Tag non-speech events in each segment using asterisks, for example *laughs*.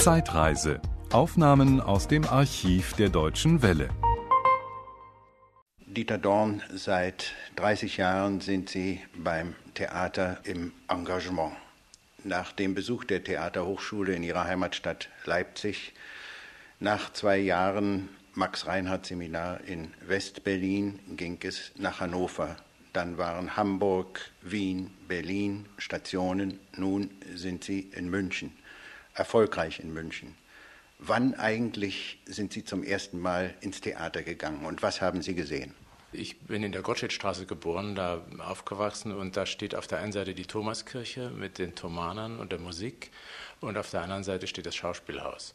Zeitreise. Aufnahmen aus dem Archiv der Deutschen Welle. Dieter Dorn, seit 30 Jahren sind Sie beim Theater im Engagement. Nach dem Besuch der Theaterhochschule in Ihrer Heimatstadt Leipzig, nach zwei Jahren Max-Reinhardt-Seminar in West-Berlin ging es nach Hannover. Dann waren Hamburg, Wien, Berlin Stationen. Nun sind Sie in München, erfolgreich in München. Wann eigentlich sind Sie zum ersten Mal ins Theater gegangen und was haben Sie gesehen? Ich bin in der Gottschedstraße geboren, da aufgewachsen und da steht auf der einen Seite die Thomaskirche mit den Thomanern und der Musik und auf der anderen Seite steht das Schauspielhaus.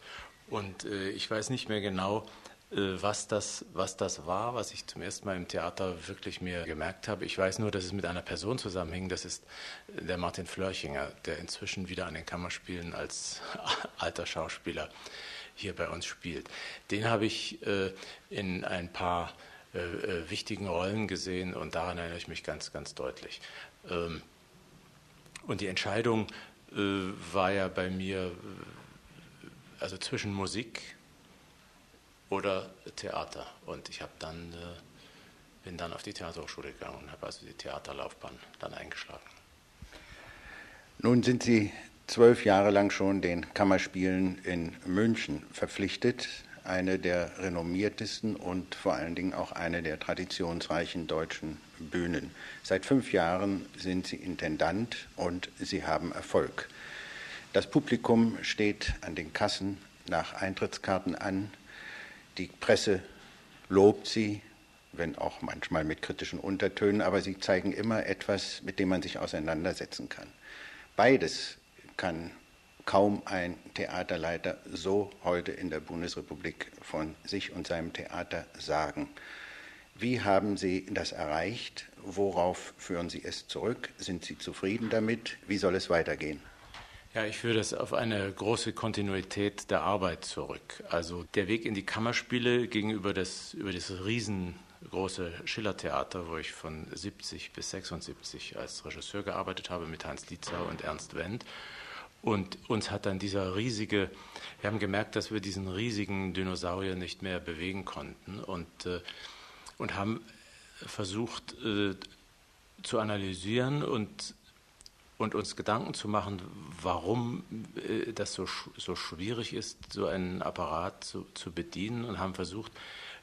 Und äh, ich weiß nicht mehr genau, was das, was das war, was ich zum ersten Mal im Theater wirklich mir gemerkt habe. Ich weiß nur, dass es mit einer Person zusammenhing. Das ist der Martin Flörchinger, der inzwischen wieder an den Kammerspielen als *laughs* alter Schauspieler hier bei uns spielt. Den habe ich äh, in ein paar äh, äh, wichtigen Rollen gesehen und daran erinnere ich mich ganz, ganz deutlich. Ähm, und die Entscheidung äh, war ja bei mir äh, also zwischen Musik oder Theater. Und ich habe dann, äh, bin dann auf die Theaterhochschule gegangen und habe also die Theaterlaufbahn dann eingeschlagen. Nun sind Sie zwölf Jahre lang schon den Kammerspielen in München verpflichtet, eine der renommiertesten und vor allen Dingen auch eine der traditionsreichen deutschen Bühnen. Seit fünf Jahren sind Sie Intendant und Sie haben Erfolg. Das Publikum steht an den Kassen nach Eintrittskarten an. Die Presse lobt sie, wenn auch manchmal mit kritischen Untertönen, aber sie zeigen immer etwas, mit dem man sich auseinandersetzen kann. Beides kann kaum ein Theaterleiter so heute in der Bundesrepublik von sich und seinem Theater sagen. Wie haben Sie das erreicht? Worauf führen Sie es zurück? Sind Sie zufrieden damit? Wie soll es weitergehen? Ja, ich führe das auf eine große Kontinuität der Arbeit zurück. Also der Weg in die Kammerspiele gegenüber das, über das riesengroße Schillertheater, wo ich von 70 bis 76 als Regisseur gearbeitet habe mit Hans Lietzau und Ernst Wendt. Und uns hat dann dieser riesige, wir haben gemerkt, dass wir diesen riesigen Dinosaurier nicht mehr bewegen konnten und, äh, und haben versucht äh, zu analysieren und und uns Gedanken zu machen, warum äh, das so, so schwierig ist, so einen Apparat zu, zu bedienen und haben versucht,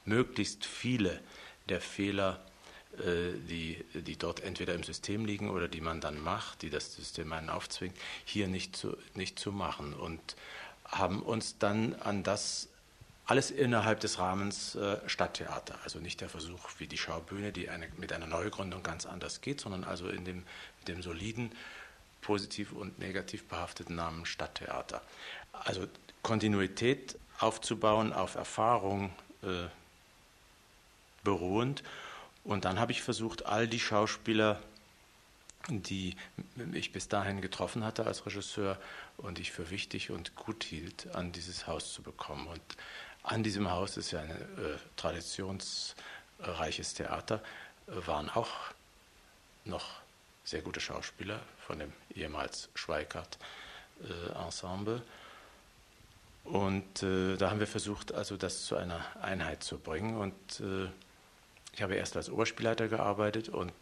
möglichst viele der Fehler, äh, die, die dort entweder im System liegen oder die man dann macht, die das System einen aufzwingt, hier nicht zu, nicht zu machen und haben uns dann an das alles innerhalb des Rahmens äh, Stadttheater, also nicht der Versuch wie die Schaubühne, die eine, mit einer Neugründung ganz anders geht, sondern also in dem, dem soliden positiv und negativ behafteten Namen Stadttheater. Also Kontinuität aufzubauen auf Erfahrung äh, beruhend. Und dann habe ich versucht, all die Schauspieler, die ich bis dahin getroffen hatte als Regisseur und ich für wichtig und gut hielt, an dieses Haus zu bekommen. Und an diesem Haus ist ja ein äh, traditionsreiches Theater, äh, waren auch noch sehr gute Schauspieler von dem ehemals Schweikart-Ensemble. Und äh, da haben wir versucht, also das zu einer Einheit zu bringen. Und äh, ich habe erst als Oberspielleiter gearbeitet und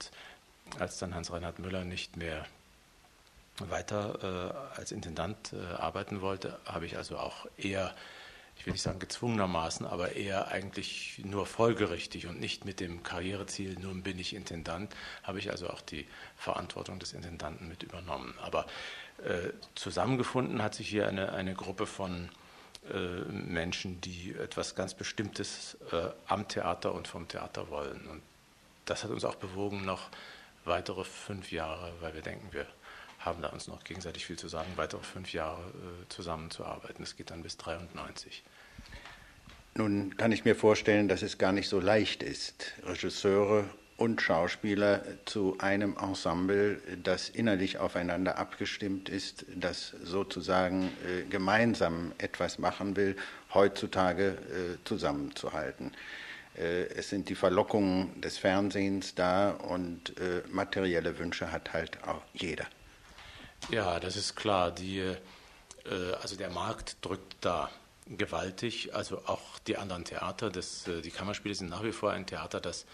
als dann Hans-Reinhard Müller nicht mehr weiter äh, als Intendant äh, arbeiten wollte, habe ich also auch eher ich will nicht sagen gezwungenermaßen, aber eher eigentlich nur folgerichtig und nicht mit dem Karriereziel, nun bin ich Intendant, habe ich also auch die Verantwortung des Intendanten mit übernommen. Aber äh, zusammengefunden hat sich hier eine, eine Gruppe von äh, Menschen, die etwas ganz Bestimmtes äh, am Theater und vom Theater wollen. Und das hat uns auch bewogen, noch weitere fünf Jahre, weil wir denken, wir haben da uns noch gegenseitig viel zu sagen, weitere fünf Jahre äh, zusammenzuarbeiten. Es geht dann bis 93. Nun kann ich mir vorstellen, dass es gar nicht so leicht ist, Regisseure und Schauspieler zu einem Ensemble, das innerlich aufeinander abgestimmt ist, das sozusagen äh, gemeinsam etwas machen will, heutzutage äh, zusammenzuhalten. Äh, es sind die Verlockungen des Fernsehens da und materielle Wünsche hat halt auch jeder. Ja, das ist klar. Die, also der Markt drückt da gewaltig. Also auch die anderen Theater, das, äh, die Kammerspiele sind nach wie vor ein Theater, das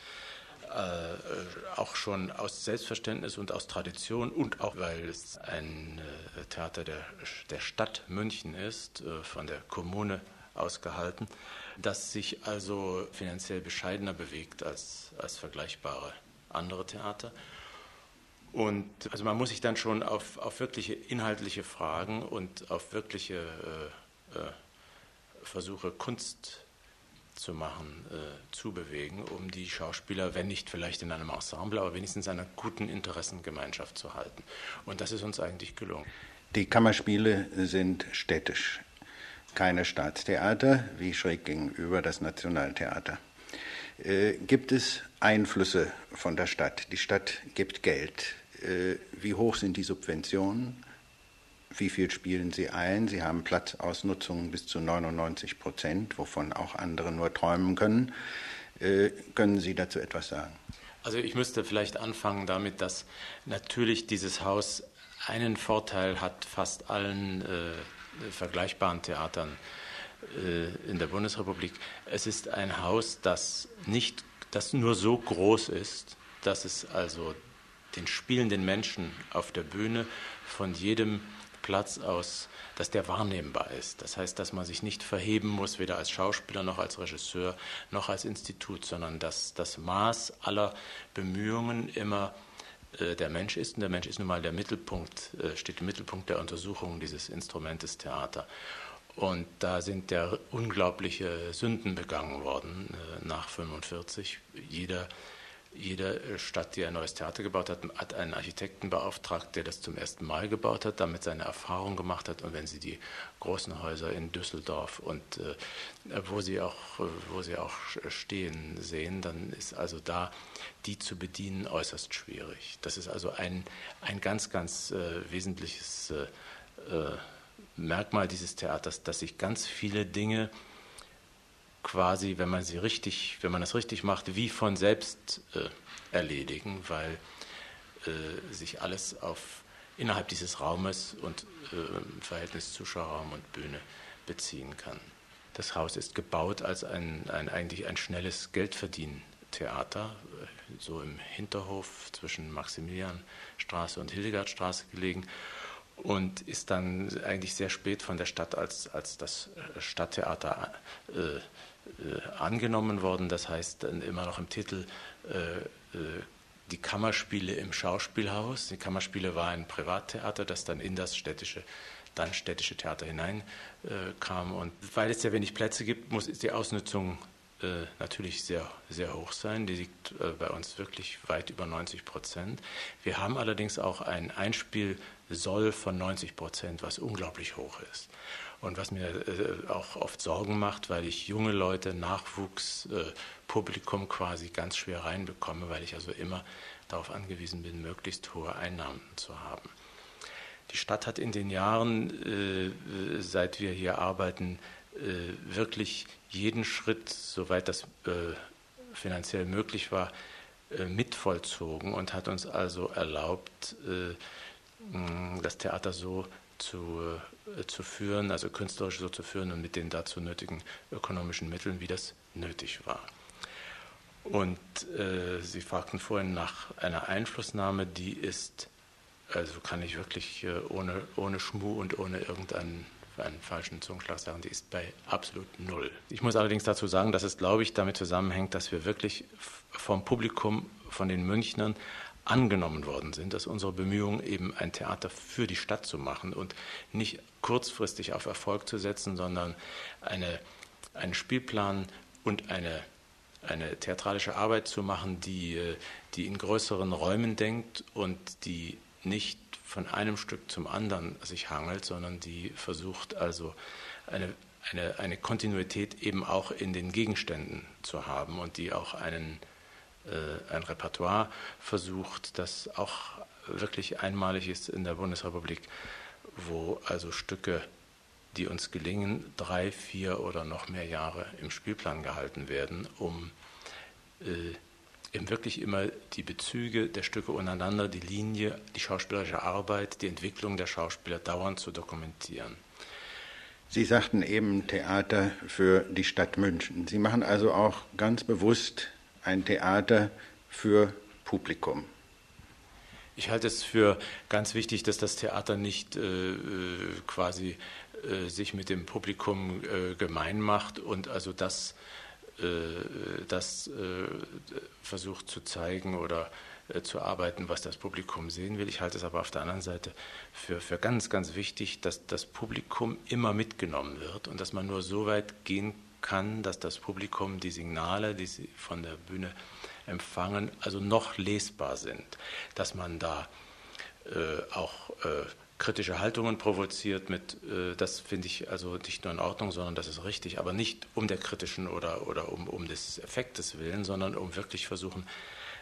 äh, auch schon aus Selbstverständnis und aus Tradition und auch weil es ein äh, Theater der, der Stadt München ist, von der Kommune ausgehalten, das sich also finanziell bescheidener bewegt als, als vergleichbare andere Theater. Und also man muss sich dann schon auf, auf wirkliche inhaltliche Fragen und auf wirkliche äh, Versuche, Kunst zu machen, äh, zu bewegen, um die Schauspieler, wenn nicht vielleicht in einem Ensemble, aber wenigstens einer guten Interessengemeinschaft zu halten. Und das ist uns eigentlich gelungen. Die Kammerspiele sind städtisch, keine Staatstheater, wie schräg gegenüber das Nationaltheater. Äh, gibt es Einflüsse von der Stadt? Die Stadt gibt Geld. Äh, wie hoch sind die Subventionen? Wie viel spielen Sie ein? Sie haben Platzausnutzung bis zu 99 Prozent, wovon auch andere nur träumen können. Äh, können Sie dazu etwas sagen? Also ich müsste vielleicht anfangen damit, dass natürlich dieses Haus einen Vorteil hat fast allen äh, vergleichbaren Theatern äh, in der Bundesrepublik. Es ist ein Haus, das nicht, das nur so groß ist, dass es also den spielenden Menschen auf der Bühne von jedem Platz aus, dass der wahrnehmbar ist. Das heißt, dass man sich nicht verheben muss, weder als Schauspieler noch als Regisseur noch als Institut, sondern dass das Maß aller Bemühungen immer äh, der Mensch ist. Und der Mensch ist nun mal der Mittelpunkt, äh, steht im Mittelpunkt der Untersuchung dieses Instrumentes Theater. Und da sind ja unglaubliche Sünden begangen worden äh, nach 1945. Jeder jede äh, Stadt, die ein neues Theater gebaut hat, hat einen Architekten beauftragt, der das zum ersten Mal gebaut hat, damit seine Erfahrung gemacht hat. Und wenn Sie die großen Häuser in Düsseldorf und äh, wo, sie auch, wo sie auch stehen sehen, dann ist also da die zu bedienen äußerst schwierig. Das ist also ein, ein ganz, ganz äh, wesentliches äh, äh Merkmal dieses Theaters, dass sich ganz viele Dinge quasi, wenn man sie richtig, wenn man das richtig macht, wie von selbst äh, erledigen, weil äh, sich alles auf innerhalb dieses Raumes und äh, Verhältnis Zuschauerraum und Bühne beziehen kann. Das Haus ist gebaut als ein, ein eigentlich ein schnelles Geldverdientheater, äh, so im Hinterhof zwischen Maximilianstraße und Hildegardstraße gelegen und ist dann eigentlich sehr spät von der Stadt als, als das Stadttheater äh, äh, angenommen worden. Das heißt dann immer noch im Titel äh, äh, die Kammerspiele im Schauspielhaus. Die Kammerspiele war ein Privattheater, das dann in das städtische dann städtische Theater hineinkam. und weil es ja wenig Plätze gibt, muss die Ausnutzung äh, natürlich sehr, sehr hoch sein. Die liegt äh, bei uns wirklich weit über 90 Prozent. Wir haben allerdings auch ein Einspielsoll von 90 Prozent, was unglaublich hoch ist. Und was mir äh, auch oft Sorgen macht, weil ich junge Leute, Nachwuchspublikum äh, quasi ganz schwer reinbekomme, weil ich also immer darauf angewiesen bin, möglichst hohe Einnahmen zu haben. Die Stadt hat in den Jahren, äh, seit wir hier arbeiten, äh, wirklich jeden Schritt, soweit das finanziell möglich war, mitvollzogen und hat uns also erlaubt, das Theater so zu, äh, zu führen, also künstlerisch so zu führen und mit den dazu nötigen ökonomischen Mitteln, wie das nötig war. Und äh, Sie fragten vorhin nach einer Einflussnahme, die ist, also kann ich wirklich äh, ohne, ohne Schmuh und ohne irgendeinen einen falschen Zungenschlag sagen, die ist bei absolut null. Ich muss allerdings dazu sagen, dass es, glaube ich, damit zusammenhängt, dass wir wirklich vom Publikum, von den Münchnern, angenommen worden sind, dass unsere Bemühungen eben ein Theater für die Stadt zu machen und nicht kurzfristig auf Erfolg zu setzen, sondern eine, einen Spielplan und eine, eine theatralische Arbeit zu machen, die, die in größeren Räumen denkt und die nicht von einem Stück zum anderen sich hangelt, sondern die versucht also eine, eine, eine Kontinuität eben auch in den Gegenständen zu haben und die auch einen äh, ein Repertoire versucht, das auch wirklich einmalig ist in der Bundesrepublik, wo also Stücke, die uns gelingen, drei, vier oder noch mehr Jahre im Spielplan gehalten werden, um äh, eben wirklich immer die Bezüge der Stücke untereinander, die Linie, die schauspielerische Arbeit, die Entwicklung der Schauspieler dauernd zu dokumentieren. Sie sagten eben Theater für die Stadt München. Sie machen also auch ganz bewusst ein Theater für Publikum. Ich halte es für ganz wichtig, dass das Theater nicht äh, äh quasi äh, sich mit dem Publikum äh, gemein macht und also das, äh, das äh, versucht zu zeigen oder zu arbeiten, was das Publikum sehen will. Ich halte es aber auf der anderen Seite für, für ganz, ganz wichtig, dass das Publikum immer mitgenommen wird und dass man nur so weit gehen kann, dass das Publikum die Signale, die sie von der Bühne empfangen, also noch lesbar sind, dass man da äh, auch äh, kritische Haltungen provoziert mit, äh, das finde ich also nicht nur in Ordnung, sondern das ist richtig, aber nicht um der kritischen oder, oder um, um des Effektes willen, sondern um wirklich versuchen,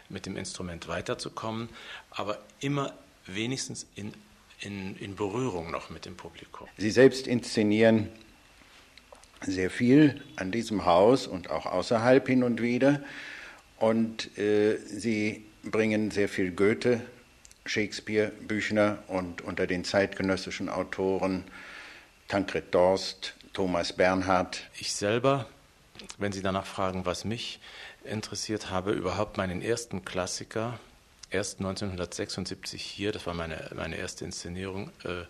mit dem Instrument weiterzukommen, aber immer wenigstens in, in, in Berührung noch mit dem Publikum. Sie selbst inszenieren sehr viel an diesem Haus und auch außerhalb hin und wieder. Und äh, sie bringen sehr viel Goethe, Shakespeare, Büchner und unter den zeitgenössischen Autoren Tancred Dorst, Thomas Bernhard. Ich selber, wenn Sie danach fragen, was mich interessiert, habe überhaupt meinen ersten Klassiker erst 1976 hier, das war meine, meine erste Inszenierung, äh,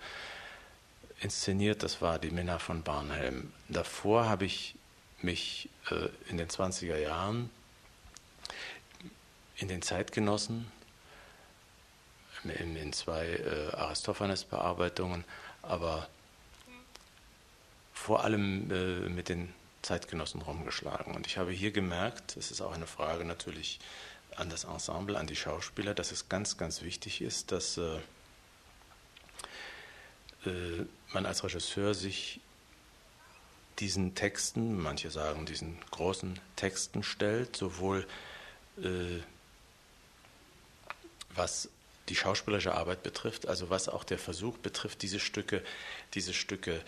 inszeniert, das war Die Männer von Barnhelm. Davor habe ich mich äh, in den 20er Jahren in den Zeitgenossen in, in zwei äh, Aristophanes-Bearbeitungen, aber vor allem äh, mit den Zeitgenossen rumgeschlagen. Und ich habe hier gemerkt, es ist auch eine Frage natürlich an das Ensemble, an die Schauspieler, dass es ganz, ganz wichtig ist, dass äh man als Regisseur sich diesen Texten, manche sagen diesen großen Texten stellt, sowohl äh, was die schauspielerische Arbeit betrifft, also was auch der Versuch betrifft, diese Stücke, diese Stücke,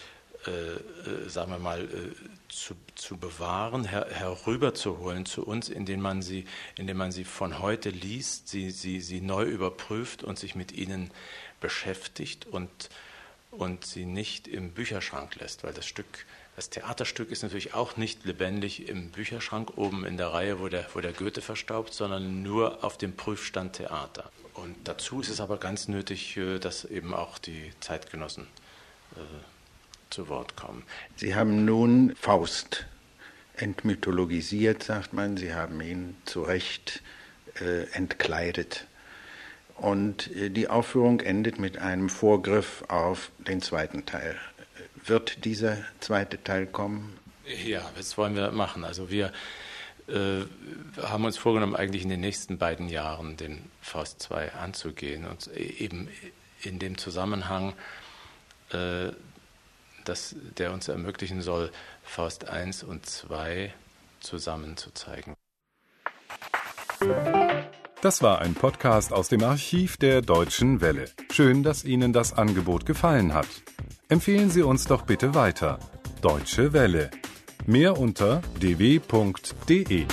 äh, äh, sagen wir mal, äh, zu, zu bewahren, her, herüberzuholen zu uns, indem man sie, indem man sie von heute liest, sie, sie, sie neu überprüft und sich mit ihnen beschäftigt und, und sie nicht im Bücherschrank lässt, weil das Stück das Theaterstück ist natürlich auch nicht lebendig im Bücherschrank oben in der Reihe, wo der, wo der Goethe verstaubt, sondern nur auf dem Prüfstand Theater. Und dazu ist es aber ganz nötig, äh, dass eben auch die Zeitgenossen äh, zu Wort kommen. Sie haben nun Faust entmythologisiert, sagt man. Sie haben ihn zu Recht äh, entkleidet. Und äh, die Aufführung endet mit einem Vorgriff auf den zweiten Teil. Wird dieser zweite Teil kommen? Ja, das wollen wir machen. Also wir äh, haben uns vorgenommen, eigentlich in den nächsten beiden Jahren den Faust 2 anzugehen und eben in dem Zusammenhang, äh, dass der uns ermöglichen soll, Faust 1 und 2 zusammen zu zeigen. Das war ein Podcast aus dem Archiv der Deutschen Welle. Schön, dass Ihnen das Angebot gefallen hat. Empfehlen Sie uns doch bitte weiter. Deutsche Welle. Mehr unter dw.de.